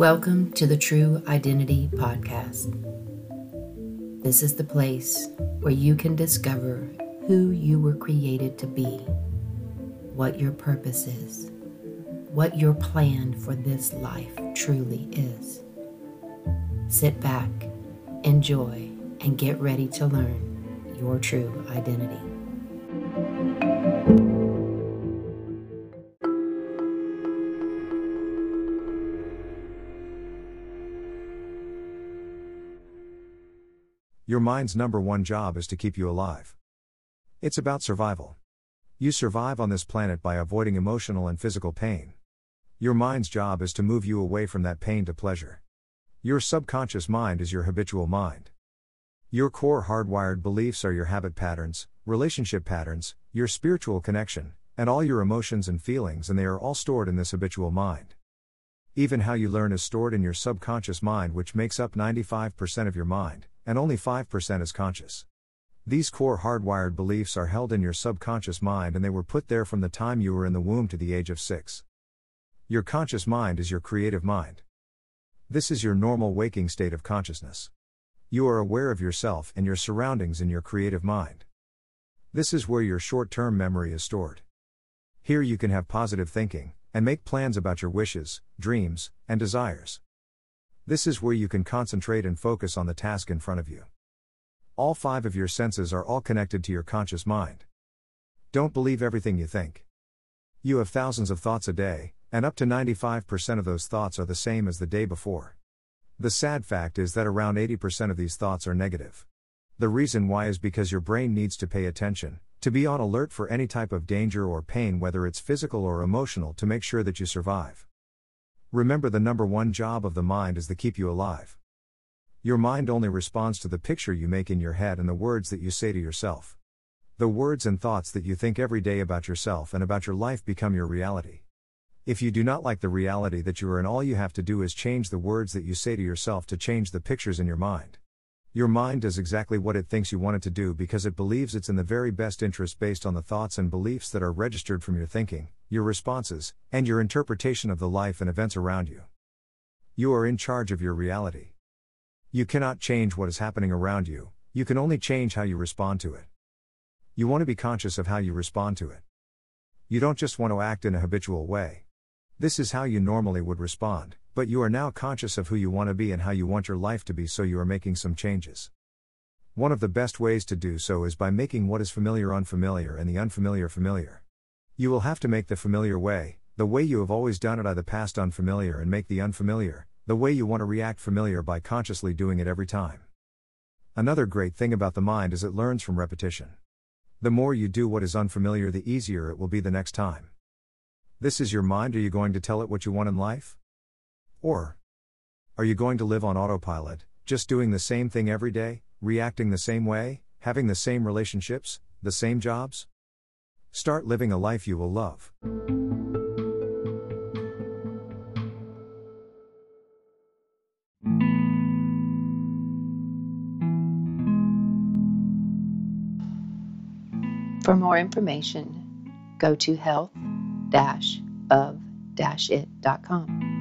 Welcome to the True Identity Podcast. This is the place where you can discover who you were created to be, what your purpose is, what your plan for this life truly is. Sit back, enjoy, and get ready to learn your true identity. Your mind's number one job is to keep you alive. It's about survival. You survive on this planet by avoiding emotional and physical pain. Your mind's job is to move you away from that pain to pleasure. Your subconscious mind is your habitual mind. Your core hardwired beliefs are your habit patterns, relationship patterns, your spiritual connection, and all your emotions and feelings, and they are all stored in this habitual mind. Even how you learn is stored in your subconscious mind, which makes up 95% of your mind and only 5% is conscious. These core hardwired beliefs are held in your subconscious mind and they were put there from the time you were in the womb to the age of 6. Your conscious mind is your creative mind. This is your normal waking state of consciousness. You are aware of yourself and your surroundings in your creative mind. This is where your short term memory is stored. Here you can have positive thinking, and make plans about your wishes, dreams, and desires. This is where you can concentrate and focus on the task in front of you. All five of your senses are all connected to your conscious mind. Don't believe everything you think. You have thousands of thoughts a day, and up to 95% of those thoughts are the same as the day before. The sad fact is that around 80% of these thoughts are negative. The reason why is because your brain needs to pay attention, to be on alert for any type of danger or pain, whether it's physical or emotional, to make sure that you survive. Remember the number one job of the mind is to keep you alive. Your mind only responds to the picture you make in your head and the words that you say to yourself. The words and thoughts that you think every day about yourself and about your life become your reality. If you do not like the reality that you are in, all you have to do is change the words that you say to yourself to change the pictures in your mind. Your mind does exactly what it thinks you want it to do because it believes it's in the very best interest based on the thoughts and beliefs that are registered from your thinking, your responses, and your interpretation of the life and events around you. You are in charge of your reality. You cannot change what is happening around you, you can only change how you respond to it. You want to be conscious of how you respond to it. You don't just want to act in a habitual way. This is how you normally would respond, but you are now conscious of who you want to be and how you want your life to be, so you are making some changes. One of the best ways to do so is by making what is familiar unfamiliar and the unfamiliar familiar. You will have to make the familiar way, the way you have always done it, I the past unfamiliar, and make the unfamiliar, the way you want to react familiar by consciously doing it every time. Another great thing about the mind is it learns from repetition. The more you do what is unfamiliar, the easier it will be the next time. This is your mind. Are you going to tell it what you want in life? Or are you going to live on autopilot, just doing the same thing every day, reacting the same way, having the same relationships, the same jobs? Start living a life you will love. For more information, go to health-of-it.com.